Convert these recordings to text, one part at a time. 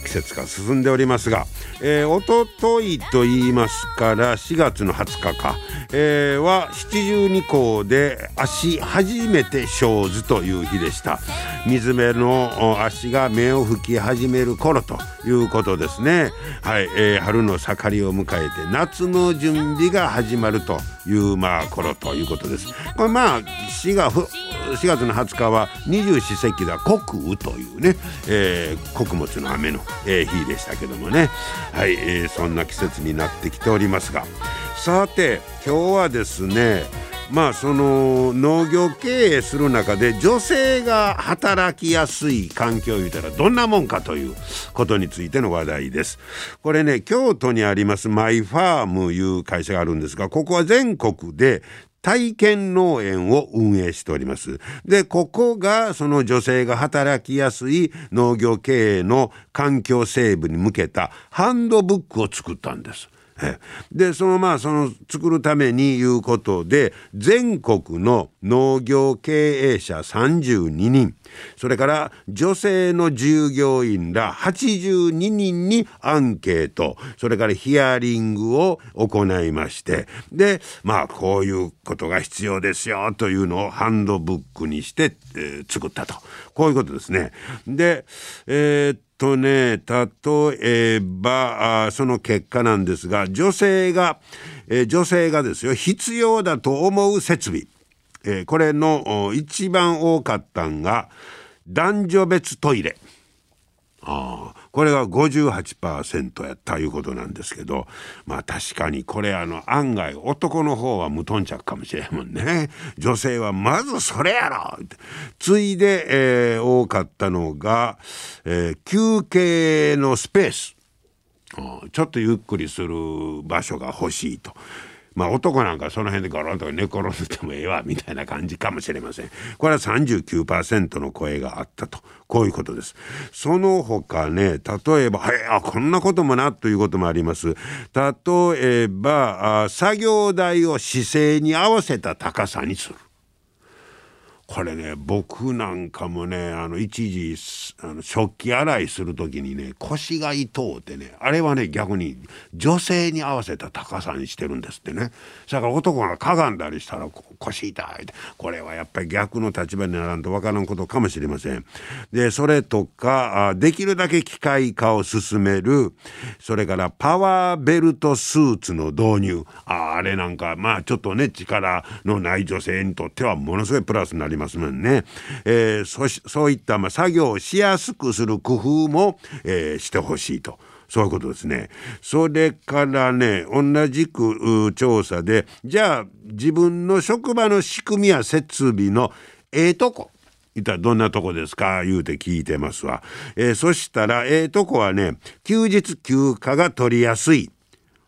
季節が進んでおりますが、えー、おとといと言いますから4月の20日か、えー、は七十二校で足初めて生ずという日でした。水辺の足が芽を吹き始める頃ということですね。はい、えー、春の盛りを迎えて夏の準備が始まるというまあ頃ということです。これまあ4が4月の20日は二十四節気だ穀雨というね、えー、穀物の雨の、えー、日でしたけどもね。はい、えー、そんな季節になってきておりますがさて今日はですねまあその農業経営する中で女性が働きやすい環境を言うたらどんなもんかということについての話題です。これね京都にありますマイファームいう会社があるんですがここは全国で体験農園を運営しております。で、ここがその女性が働きやすい農業経営の環境整備に向けたハンドブックを作ったんです。でそのまあその作るためにいうことで全国の農業経営者32人。それから女性の従業員ら82人にアンケート。それからヒアリングを行いまして。でまあこういうことが必要ですよというのをハンドブックにして、えー、作ったと。こういうことですね。でえー、とね例えばその結果なんですが女性が、え、女性がですよ必要だと思う設備、え、これの一番多かったんが男女別トイレ。あこれが58%やったいうことなんですけどまあ確かにこれあの案外男の方は無頓着かもしれんもんね。女性はまずそれやろ！って次いで、えー、多かったのが、えー、休憩のスペース。ちょっとゆっくりする場所が欲しいと。まあ男なんかその辺でゴロンと寝転んでてもええわみたいな感じかもしれません。これは39%の声があったと。こういうことです。その他ね、例えば、はい、あ、こんなこともなということもあります。例えば、あ作業台を姿勢に合わせた高さにする。これね僕なんかもねあの一時あの食器洗いする時にね腰が痛うてねあれはね逆に女性に合わせた高さにしてるんですってね。だから男がかがんだりしたら腰痛いって。これはやっぱり逆の立場にならんとわからんことかもしれません。でそれとかできるだけ機械化を進めるそれからパワーベルトスーツの導入。ああれなんかまあちょっとね力のない女性にとってはものすごいプラスになりますますもんね。えー、そそういったまあ作業をしやすくする工夫も、えー、してほしいと。そういうことですね。それからね、同じく調査で、じゃあ自分の職場の仕組みや設備のええとこ。いったらどんなとこですか？言うて聞いてますわ。えー、そしたらええとこはね、休日休暇が取りやすい。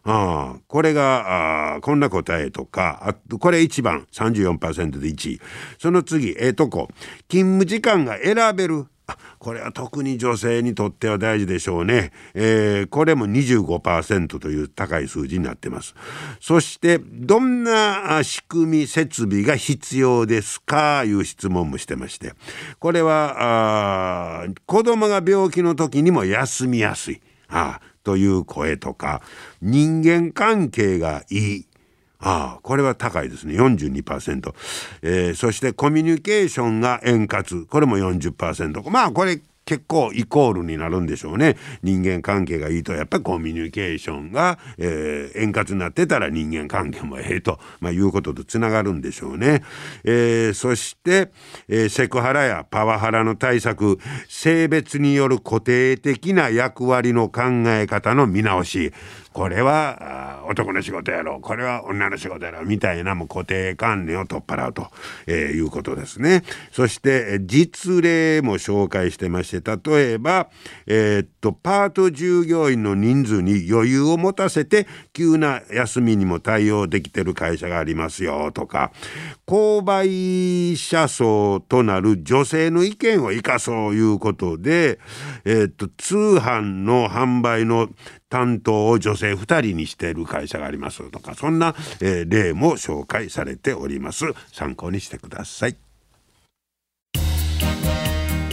あこれがあこんな答えとかあこれ1番34%で1位。その次ええとこ。勤務時間が選べる。これは特に女性にとっては大事でしょうね、えー、これも25%という高い数字になってます。そしてどんな仕組み設備が必要ですか？いう質問もしてまして。これはあ子供が病気の時にも休みやすい。ああという声とか人間関係がいい。ああこれは高いですね。42%、えー、そしてコミュニケーションが円滑。これも40%まあこれ結構イコールになるんでしょうね。人間関係がいいとやっぱりコミュニケーションが、えー、円滑になってたら人間関係もええと、まあ、いうこととつながるんでしょうね、えー、そして、えー、セクハラやパワハラの対策性別による固定的な役割の考え方の見直し。これは男の仕事やろう。これは女の仕事やろう。みたいなもう固定観念を取っ払うと、えー、いうことですね。そして実例も紹介してましして例えば、えー、っとパート従業員の人数に余裕を持たせて急な休みにも対応できてる会社がありますよとか購買者層となる女性の意見を生かそういうことで、えー、っと通販の販売の担当を女性2人にしている会社がありますとかそんな、えー、例も紹介されております。参考にしてください。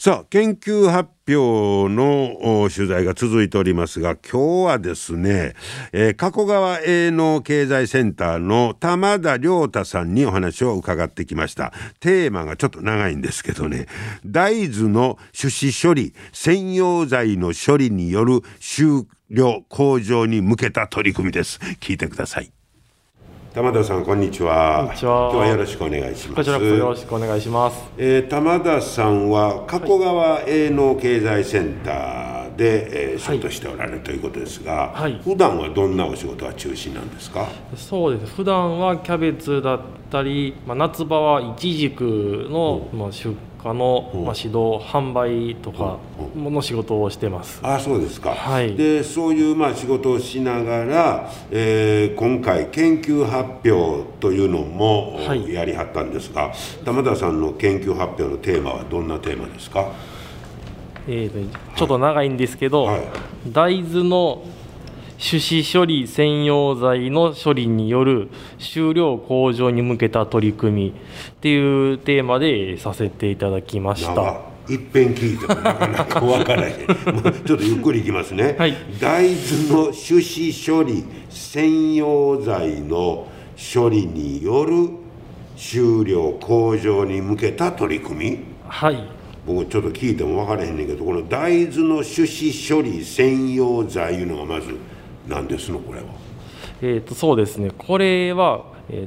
さあ研究発表の取材が続いておりますが今日はですね、えー、加古川営農経済センターの玉田良太さんにお話を伺ってきました。テーマがちょっと長いんですけどね。大豆の種子処理専用材の処理による収量向上に向けた取り組みです。聞いてください。玉田さんこんにちは。こんにちは。今日はよろしくお願いします。こちらこそよろしくお願いします。えー、玉田さんは加古川営農経済センターで、えー、仕事しておられるということですが、はい、普段はどんなお仕事が中心なんですか？そうです。普段はキャベツだったり、まあ夏場はイチジクの、まあ出家の、まあ、指導販売とかの仕事をしてます。あそうですか、はい、でそういうまあ仕事をしながら、えー、今回研究発表というのも、やりはったんですが玉田さんの研究発表のテーマはどんなテーマですか？えー、ちょっと長いんですけど、はい、大豆の種子処理専用材の処理による収量向上に向けた取り組みっていうテーマでさせていただきました。一遍聞いてもなかなか分からへん。ちょっとゆっくりいきますね、はい、大豆の種子処理専用材の処理による収量向上に向けた取り組み。はい。僕ちょっと聞いても分からへんねんけどこの大豆の種子処理専用材いうのがまず何ですのこれは。えーと、そうですね。これは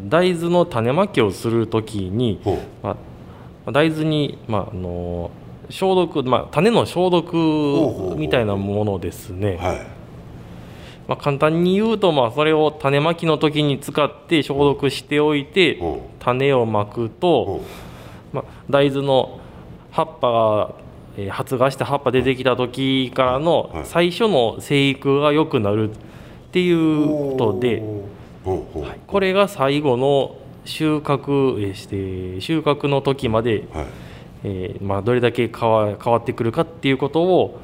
大豆の種まきをするときに、まあ、大豆に、まあ、あの消毒、まあ、種の消毒みたいなものですね。まあ、簡単に言うと、まあ、それを種まきの時に使って消毒しておいて種をまくと、まあ、大豆の葉っぱ発芽して葉っぱ出てきた時からの最初の生育が良くなるっていうことで、はい、これが最後の収穫して収穫の時まで、はい、えー、まあ、どれだけ変わ変わってくるかっていうことを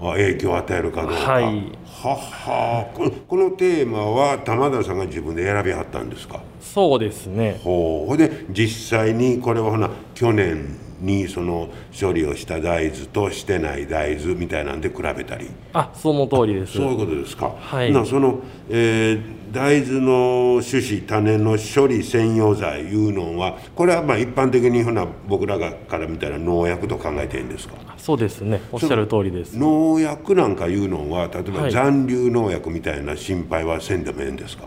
影響を与えるかどうか。はい、ははこのこのテーマは玉田さんが自分で選びはったんですか？そうですね。ほう。で実際にこれはほな去年にその処理をした大豆としてない大豆みたいなんで比べたり。あその通りです。そういうことですか。はい。なその、えー、大豆の種子種の処理専用剤いうのはこれはまあ一般的にほな僕らがから見たら農薬と考えていいんですか？そうですね。おっしゃる通りです。農薬なんかいうのは例えば残留農薬みたいな心配はせんでもええんですか、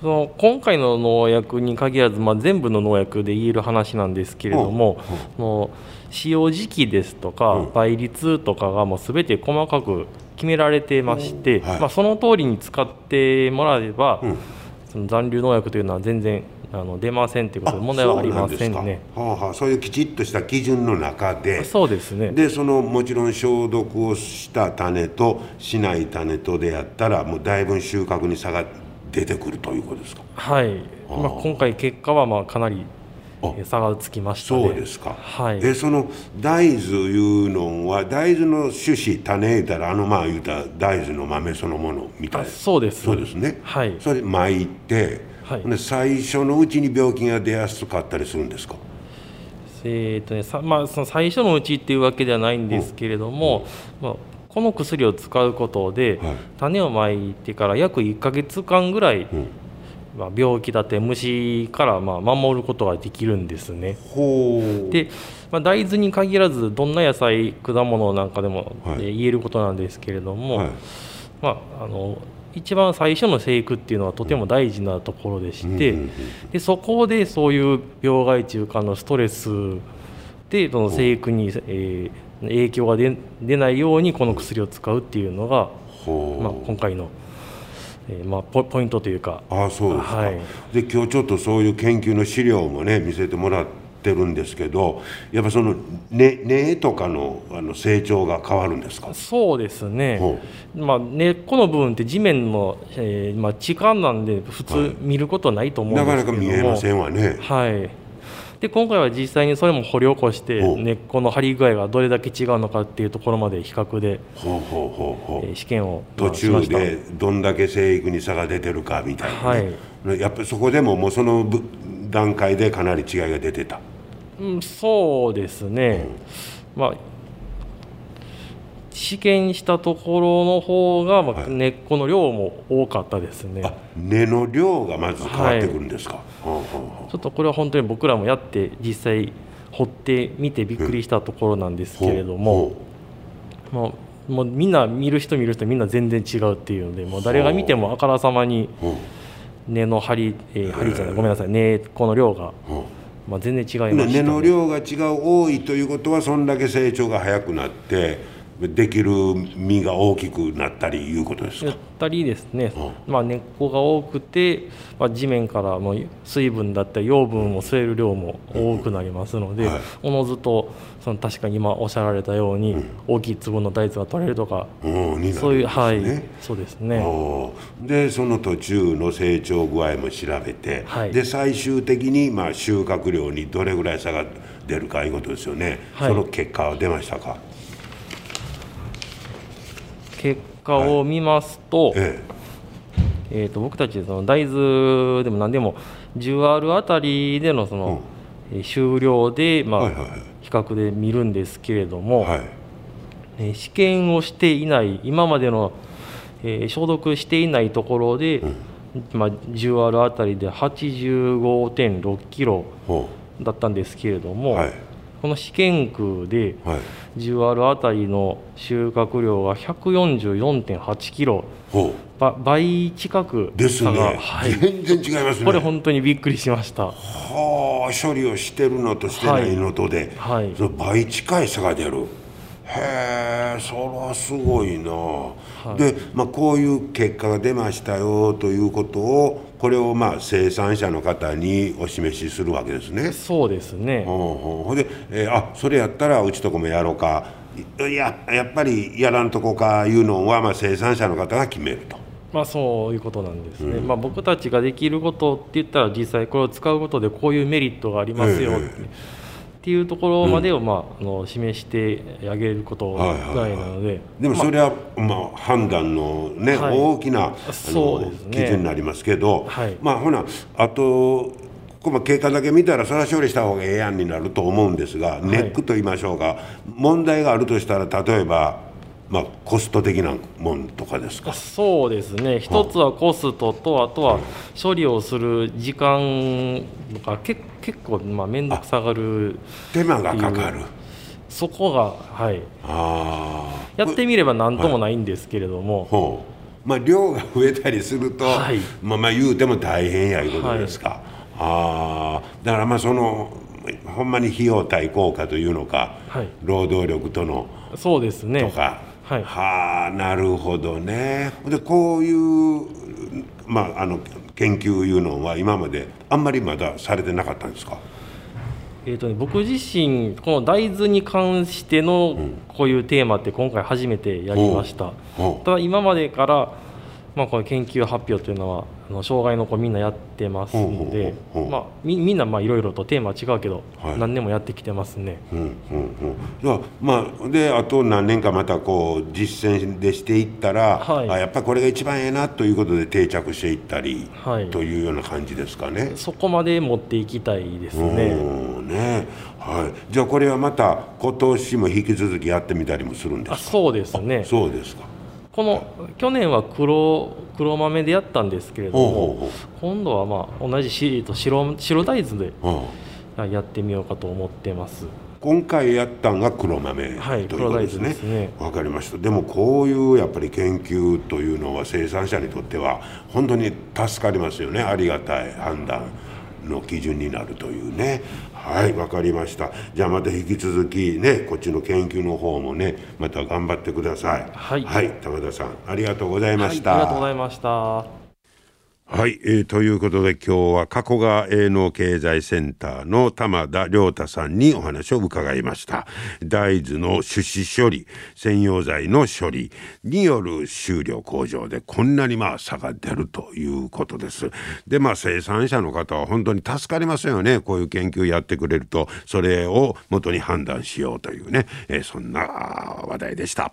その今回の農薬に限らず、まあ、全部の農薬で言える話なんですけれども、もう使用時期ですとか、倍率とかがもう全て細かく決められてまして、はい、まあ、その通りに使ってもらえば、うん、その残留農薬というのは全然あの出ませんということで問題はありませんね。はあはあ、そういうきちっとした基準の中で。そうですね。でそのもちろん消毒をした種としない種とでやったらもうだいぶ収穫に差が出てくるということですか？はい、まあ、今回結果はまあかなり差がつきました、ね、そうですか、はい、えその大豆いうのは大豆の種子種言うたらあのまあ言うたら大豆の豆そのものみたいな。そうです。そうですね。はい。それ巻いて、はい、で最初のうちに病気が出やすかったりするんですか？えーとねさまあ、その最初のうちっていうわけではないんですけれども、まあ、この薬を使うことで、はい。種をまいてから約1ヶ月間ぐらい、うん。まあ、病気だって虫からまあ守ることができるんですね。で、まあ、大豆に限らずどんな野菜果物なんかでも、はい。えー言えることなんですけれども、はい。まあ、あの一番最初の生育っていうのはとても大事なところでして、うんうんうんでそこでそういう病害虫からのストレスでその生育に、えー影響が出出ないようにこの薬を使うっていうのが、まあ、今回の、えーまあ、ポポイントというか。ああそうですか、はい。で今日ちょっとそういう研究の資料もね見せてもらってるんですけどやっぱその根根とかのあの成長が変わるんですか？そうですね。ほ、まあ、根っこの部分って地面の、えーまあ、地下なんで普通見ることはないと思うんなかなですけども、か見えませんわね。はい、で今回は実際にそれも掘り起こして根っこの張り具合がどれだけ違うのかっていうところまで比較で、試験をま途中でどんだけ生育に差が出てるかみたいな、ね。やっぱりそこでももうそのぶ段階でかなり違いが出てた。うん、そうですね、まあ試験したところの方が、まあはい。根っこの量も多かったですね。あ根の量がまず変わってくるんですか、ほうほうほちょっとこれは本当に僕らもやって実際掘ってみてびっくりしたところなんですうけれども、もうもうみんな見る人見る人みんな全然違うっていうのでもう誰が見てもあからさまに根の張り、えー張りじゃないごめんなさい。根っこの量が、まあ、全然違いました、根の量が違う多いということはそんだけ成長が早くなってできる実が大きくなったりいうことですか？やったりですね、まあ、根っこが多くて、まあ、地面からもう水分だったり養分を吸える量も多くなりますので、はい。おのずとその確かに今おっしゃられたように、大きい粒の大豆が取れるとか、うんになそういう、はいね、そうですね。でその途中の成長具合も調べて、はい。で最終的にまあ収穫量にどれぐらい差が出るかいうことですよね、はい。その結果は出ましたか？結果を見ますと,、ええ。ー、と僕たちその大豆でも何でも 10R あたりでのその、えー収量で、まあはいはいはい。比較で見るんですけれども、はい。えー試験をしていない今までの、えー消毒していないところで、まあ、10R あたりで85.6キロほだったんですけれどうも、はいこの試験区ではい。10R あたりの収穫量が144.8キロ。ほば倍近くうですね、はい、全然違いますね。これ本当にびっくりしました。はあ処理をしてるのとしてないのとで、はい。その倍近い差が出るへえそれはすごいな、で、まあ、こういう結果が出ましたよということをこれをまあ生産者の方にお示しするわけですね。そうですね、ほうほで、えーあそれやったらうちとこもやろうか。いややっぱりやらんとこかいうのはまあ生産者の方が決めると。まあそういうことなんですね、まあ、僕たちができることって言ったら実際これを使うことでこういうメリットがありますよええっていうところまでを、まあ、あの示してあげることぐらいなので、でもそれはまあ判断のね、はい。大きなね。基準になりますけど、はい。まあほなあとこの経過だけ見たらそれは処理した方がええやんになると思うんですが、ネックと言いましょうか。問題があるとしたら例えばまあコスト的なもんとかですか？そうですね。一つはコストとあとは処理をする時間がけ結構まあ面倒くさがる手間がかかる。そこがはい。ああ。やってみれば何ともないんですけれども、ほう。まあ量が増えたりすると、はい。まあまあ言うても大変やいうことですか、ああだからまあそのほんまに費用対効果というのか、はい。労働力とのそうですね。とか、はい。はあなるほどね。でこういうまああの研究いうのは今まであんまりまだされてなかったんですか？えーとね、僕自身この大豆に関してのこういうテーマって今回初めてやりました、ほう。ただ今までからまあ、この研究発表というのはあの障害の子みんなやってますんでみみんなまあいろいろとテーマは違うけど、はい。何年もやってきてますね。うんうんうん。じゃあまあであと何年かまたこう実践でしていったら、はい。あやっぱりこれが一番ええなということで定着していったり、はい。というような感じですかね。そこまで持っていきたいですね。うんね。はい、じゃあこれはまた今年も引き続きやってみたりもするんですか？あそうですね。そうですかこの去年は黒黒豆でやったんですけれども、今度はまあ同じシリーと白白大豆でうんやってみようかと思ってます。今回やったんが黒豆はいということですね。黒大豆ですねわかりました。でもこういうやっぱり研究というのは生産者にとっては本当に助かりますよね。ありがたい判断の基準になるというね。はい、わかりました。じゃあまた引き続きね、こっちの研究の方もね、また頑張ってください。はい玉田さん、ありがとうございまはい、した。ありがとうございました。はい、えーということで今日は加古川営農経済センターの玉田亮太さんにお話を伺いました。大豆の種子処理専用材の処理による収量向上でこんなにまあ差が出るということです。でまあ生産者の方は本当に助かりますよね。こういう研究やってくれるとそれを元に判断しようというね、えーそんな話題でした。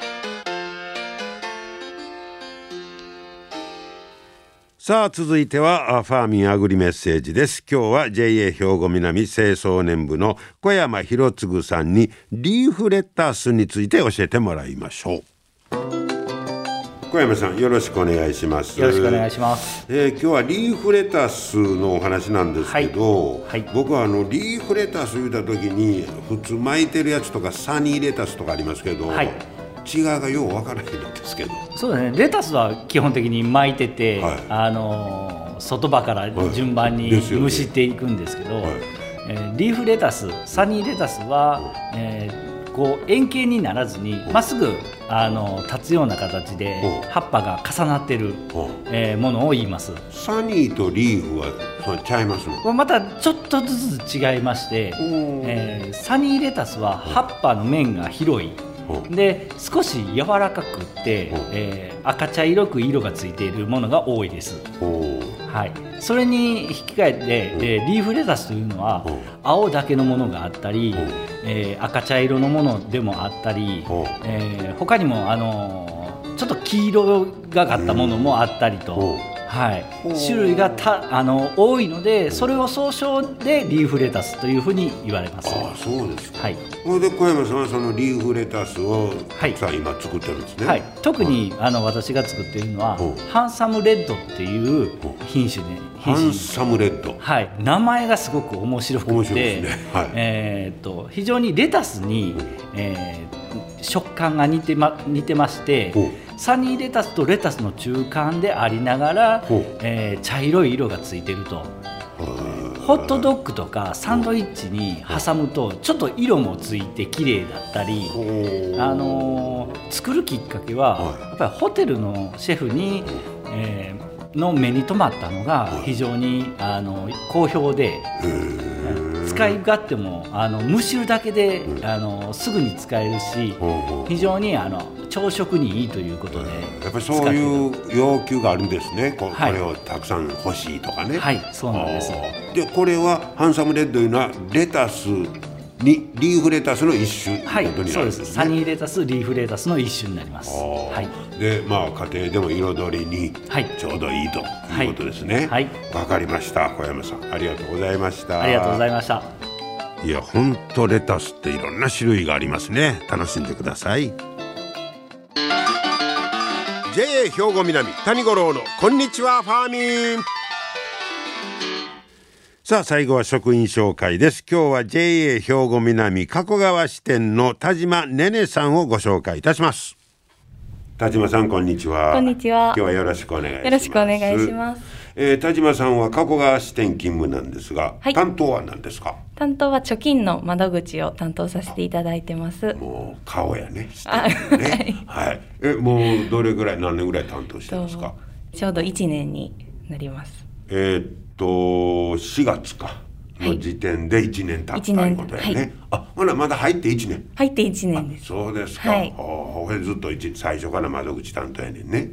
さあ続いてはあファーミンアグリメッセージです。今日は JA 兵庫南清掃年部の小山博次さんにリーフレタスについて教えてもらいましょう。小山さんよろしくお願いします。よろしくお願いします。えー今日はリーフレタスのお話なんですけど、はいはい。僕はあのリーフレタス言うた時に普通巻いてるやつとかサニーレタスとかありますけど、はい違いがようわからへんんですけど。そうだね。レタスは基本的に巻いてて、はい。あのー外葉から順番に蒸していくんですけど、はい。えーリーフレタス、サニーレタスは、えーこう円形にならずにまっすぐあの立つような形でうん。葉っぱが重なってる、うん。えーものを言います。サニーとリーフはそうちゃいますの？これまたちょっとずつ違いまして、えーサニーレタスは葉っぱの面が広い。う。んで少し柔らかくって、う。んえー赤茶色く色がついているものが多いです。おはい、それに引き換えて、えーリーフレタスというのは、う。ん青だけのものがあったり、う。んえー赤茶色のものでもあったり、う。んえー他にも、あのーちょっと黄色がかったものもあったりと。うんはい。う。ん、種類がたあの多いのでそれを総称でリーフレタスというふうに言われます。ああそうですか。はい。それで小山さんはそのリーフレタスをはい。さあ今作ってるんですね。はい、特に、あの私が作っているのは、う。んハンサムレッドっていう品種で、ハンサムレッド。はい、名前がすごく面白くて面白いですね。はい。えーっと非常にレタスに、えー食感が似てま似てましてサニーレタスとレタスの中間でありながらえー茶色い色がついてると。ホットドッグとかサンドイッチに挟むとちょっと色もついて綺麗だったり、あのー作るきっかけは、はい。やっぱりホテルのシェフに、えーの目に留まったのが非常に、あの好評で、使い勝手もあの蒸しるだけで、あのすぐに使えるし、非常にあの朝食にいいということで、やっぱりそういう要求があるんですね。こ,、れをたくさん欲しいとかね。はいそうなんです。でこれはハンサムレッドというのはレタスにリーフレタスの一種はい。そうです。サニーレタスリーフレタスの一種になります。はい。でまあ家庭でも彩りにはい。ちょうどいいということですね。はい。わ、かりました。小山さんありがとうございました。ありがとうございました。いや本当レタスっていろんな種類がありますね。楽しんでください。JA 兵庫南谷五郎のこんにちはファーミンさあ最後は職員紹介です。今日は JA 兵庫南加古川支店の田島ねねさんをご紹介いたします。田島さんこんにちは。こんにちは。今日はよろしくお願いします。よろしくお願いします。えー、田島さんは加古川支店勤務なんですが、はい。担当は何ですか？担当は貯金の窓口を担当させていただいてます。もう顔やね。支あ店のね。はい。えもうどれぐらい何年ぐらい担当してますか？ちょうど1年になります。えーっと4月かの時点で1年経った一年いうことやね、はい。あほなまだ入って1年。入って1年です。そうですか、はい。ほうずっと一最初から窓口担当やねんね。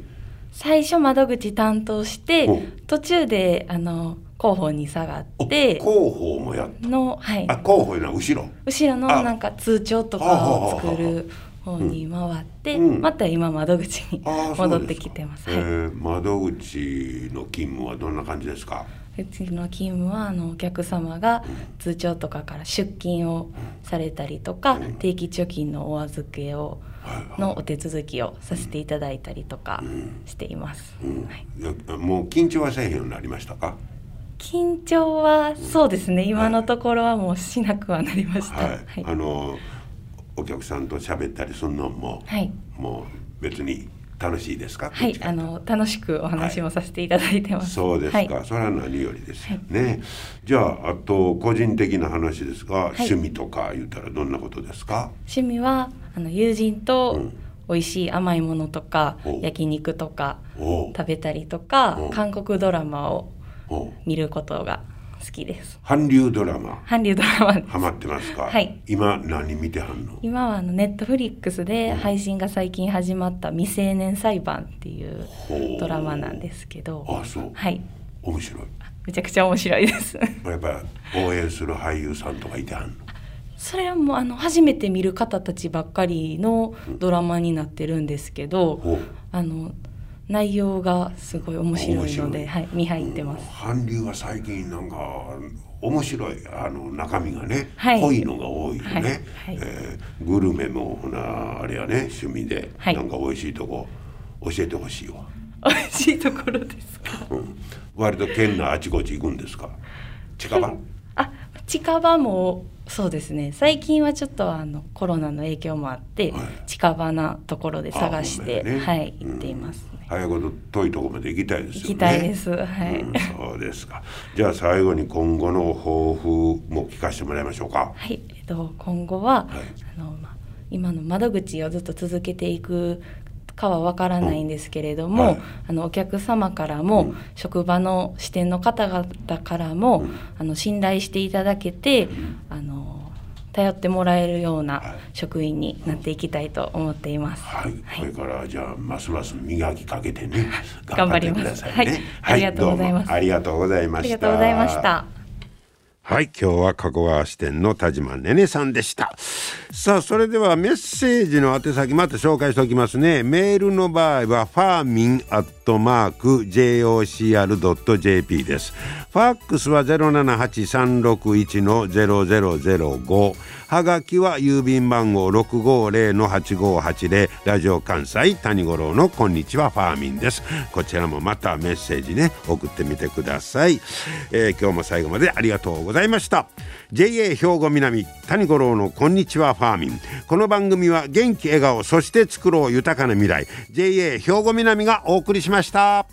最初窓口担当して途中であの広報に下がおって広報もやった。の、はい、あ広報のは後ろ。後ろのあ。なんか通帳とかを作る方に回って、うん。また今窓口に戻ってきてます。えはい。ー窓口の勤務はどんな感じですか？うちの勤務はあのお客様が通帳とかから出金をされたりとか、定期貯金のお預けをのお手続きをさせていただいたりとかしています。もう緊張はせえへんようになりましたか？緊張はそうですね。今のところはもうしなくはなりました。はい、はい。あのお客さんと喋ったりするのも、はい。もう別に楽しいですか？はい、あの楽しくお話もさせていただいてます。そうですか、はい。それは何よりですよ。ね、じゃああと個人的な話ですが、趣味とか言ったらどんなことですか？趣味はあの友人と美味しい甘いものとか、お焼肉とか食べたりとかお韓国ドラマを見ることが好きです。韓流ドラマ。韓流ドラマハマってますか、はい。今何見てはんの？今はあのネットフリックスで配信が最近始まった「未成年裁判」っていうドラマなんですけど。あそう。はい。面白い。めちゃくちゃ面白いです。やっぱり応援する俳優さんとかいてはんの？それはもうあの初めて見る方たちばっかりのドラマになってるんですけど、ほう。あの内容がすごい面白いので、はい、見入ってます。韓流は最近なんか面白いあの中身がね、はい。濃いのが多いよね、はいはい。えーグルメもほなあれやね趣味で、はい。なんか美味しいとこ教えてほしいわ、美味しいところですか？うん、割と県のあちこち行くんですか？近場？あ、近場もそうですね。最近はちょっとあのコロナの影響もあって、はい。近場なところで探して、ね。はい行っていますね。早いこと遠いとこまで行きたいですよね。行きたいです。はい。うん、そうですか。じゃあ最後に今後の抱負も聞かせてもらいましょうか。はい、えっと今後は、はい。あのまあ今の窓口をずっと続けていくかはわからないんですけれども、はいあのお客様からも、うん。職場の支店の方々からも、うん。あの信頼していただけて、あの頼ってもらえるようはない。職員になっていきたいと思っています。はい、これからじゃあますます磨きかけてね 頑張ります。ってくださいね。はい。ありがとうございます。ありがとうございました。ありがとうございました。はい今日は加古川支店の田島ねねさんでした。さあそれではメッセージの宛先また紹介しておきますね。メールの場合はファーミンアットマーク JOCR.jp です。ファックスは078-361の0005はがきは郵便番号650-8580ラジオ関西谷五郎のこんにちはファーミンです。こちらもまたメッセージね送ってみてください、えー今日も最後までありがとうございました。JA 兵庫南谷五郎のこんにちはファーミン。この番組は元気笑顔そして作ろう豊かな未来。JA 兵庫南がお送りしました。